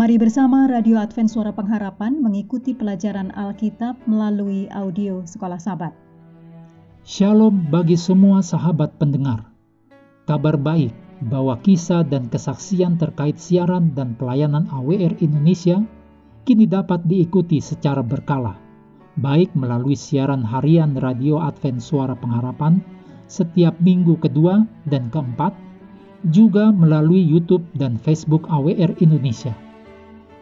Mari bersama Radio Advent Suara Pengharapan mengikuti pelajaran Alkitab melalui audio Sekolah Sabat. Shalom bagi semua sahabat pendengar. Kabar baik bahwa kisah dan kesaksian terkait siaran dan pelayanan AWR Indonesia kini dapat diikuti secara berkala, baik melalui siaran harian Radio Advent Suara Pengharapan setiap minggu kedua dan keempat, juga melalui YouTube dan Facebook AWR Indonesia.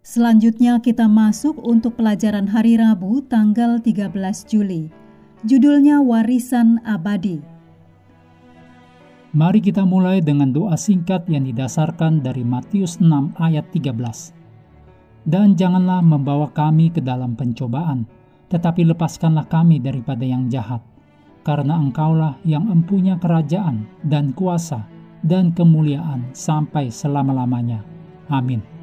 Selanjutnya kita masuk untuk pelajaran hari Rabu tanggal 13 Juli. Judulnya Warisan Abadi. Mari kita mulai dengan doa singkat yang didasarkan dari Matius 6 ayat 13. Dan janganlah membawa kami ke dalam pencobaan, tetapi lepaskanlah kami daripada yang jahat. Karena engkaulah yang empunya kerajaan dan kuasa dan kemuliaan sampai selama-lamanya. Amin.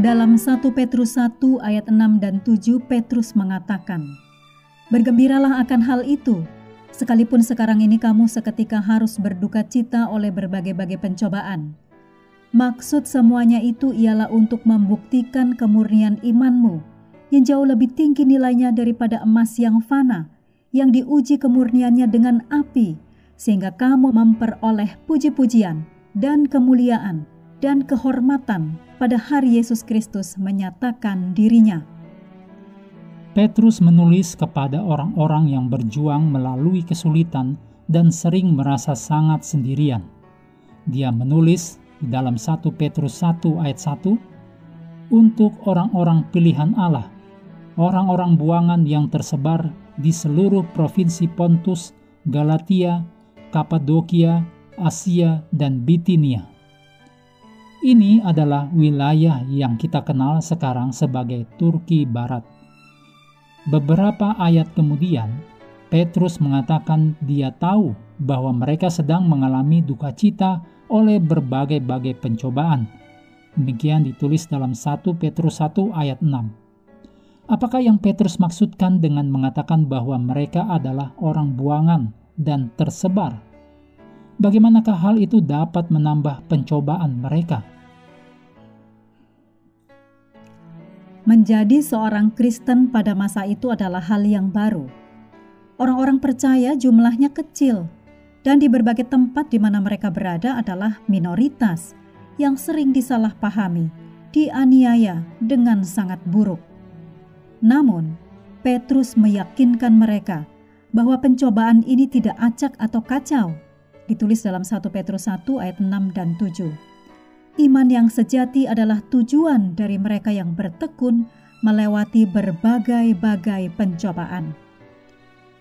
Dalam 1 Petrus 1 ayat 6 dan 7 Petrus mengatakan, Bergembiralah akan hal itu, sekalipun sekarang ini kamu seketika harus berduka cita oleh berbagai-bagai pencobaan. Maksud semuanya itu ialah untuk membuktikan kemurnian imanmu yang jauh lebih tinggi nilainya daripada emas yang fana, yang diuji kemurniannya dengan api, sehingga kamu memperoleh puji-pujian dan kemuliaan dan kehormatan pada hari Yesus Kristus menyatakan dirinya. Petrus menulis kepada orang-orang yang berjuang melalui kesulitan dan sering merasa sangat sendirian. Dia menulis di dalam 1 Petrus 1 ayat 1 untuk orang-orang pilihan Allah, orang-orang buangan yang tersebar di seluruh provinsi Pontus, Galatia, Kapadokia, Asia, dan Bitinia ini adalah wilayah yang kita kenal sekarang sebagai Turki Barat. Beberapa ayat kemudian, Petrus mengatakan dia tahu bahwa mereka sedang mengalami duka cita oleh berbagai-bagai pencobaan. Demikian ditulis dalam 1 Petrus 1 ayat 6. Apakah yang Petrus maksudkan dengan mengatakan bahwa mereka adalah orang buangan dan tersebar bagaimanakah hal itu dapat menambah pencobaan mereka? Menjadi seorang Kristen pada masa itu adalah hal yang baru. Orang-orang percaya jumlahnya kecil, dan di berbagai tempat di mana mereka berada adalah minoritas yang sering disalahpahami, dianiaya dengan sangat buruk. Namun, Petrus meyakinkan mereka bahwa pencobaan ini tidak acak atau kacau, ditulis dalam 1 Petrus 1 ayat 6 dan 7. Iman yang sejati adalah tujuan dari mereka yang bertekun melewati berbagai-bagai pencobaan.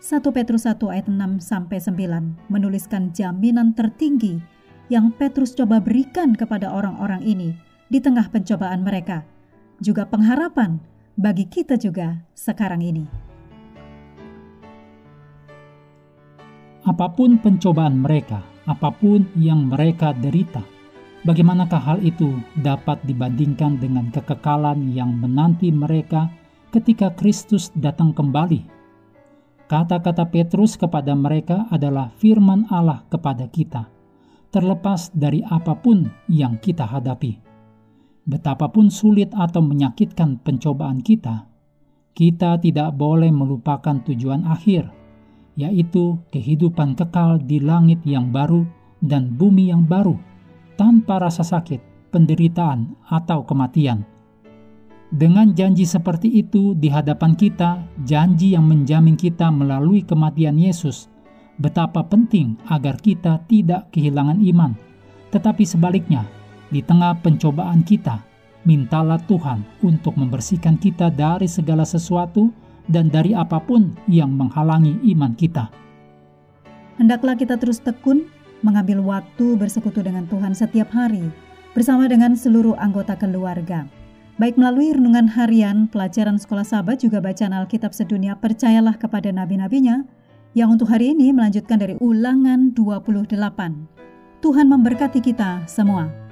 1 Petrus 1 ayat 6 sampai 9 menuliskan jaminan tertinggi yang Petrus coba berikan kepada orang-orang ini di tengah pencobaan mereka, juga pengharapan bagi kita juga sekarang ini. Apa pun pencobaan mereka, apa pun yang mereka derita. Bagaimanakah hal itu dapat dibandingkan dengan kekekalan yang menanti mereka ketika Kristus datang kembali? Kata-kata Petrus kepada mereka adalah firman Allah kepada kita, terlepas dari apa pun yang kita hadapi. Betapapun sulit atau menyakitkan pencobaan kita, kita tidak boleh melupakan tujuan akhir – yaitu kehidupan kekal di langit yang baru dan bumi yang baru, tanpa rasa sakit, penderitaan, atau kematian. Dengan janji seperti itu di hadapan kita, janji yang menjamin kita melalui kematian Yesus, betapa penting agar kita tidak kehilangan iman. Tetapi sebaliknya, di tengah pencobaan kita, mintalah Tuhan untuk membersihkan kita dari segala sesuatu dan dari apa pun yang menghalangi iman kita. Hendaklah kita terus tekun mengambil waktu bersekutu dengan Tuhan setiap hari bersama dengan seluruh anggota keluarga. Baik melalui renungan harian, pelajaran sekolah sahabat juga bacaan Alkitab sedunia percayalah kepada nabi-nabinya yang untuk hari ini melanjutkan dari ulangan 28. Tuhan memberkati kita semua.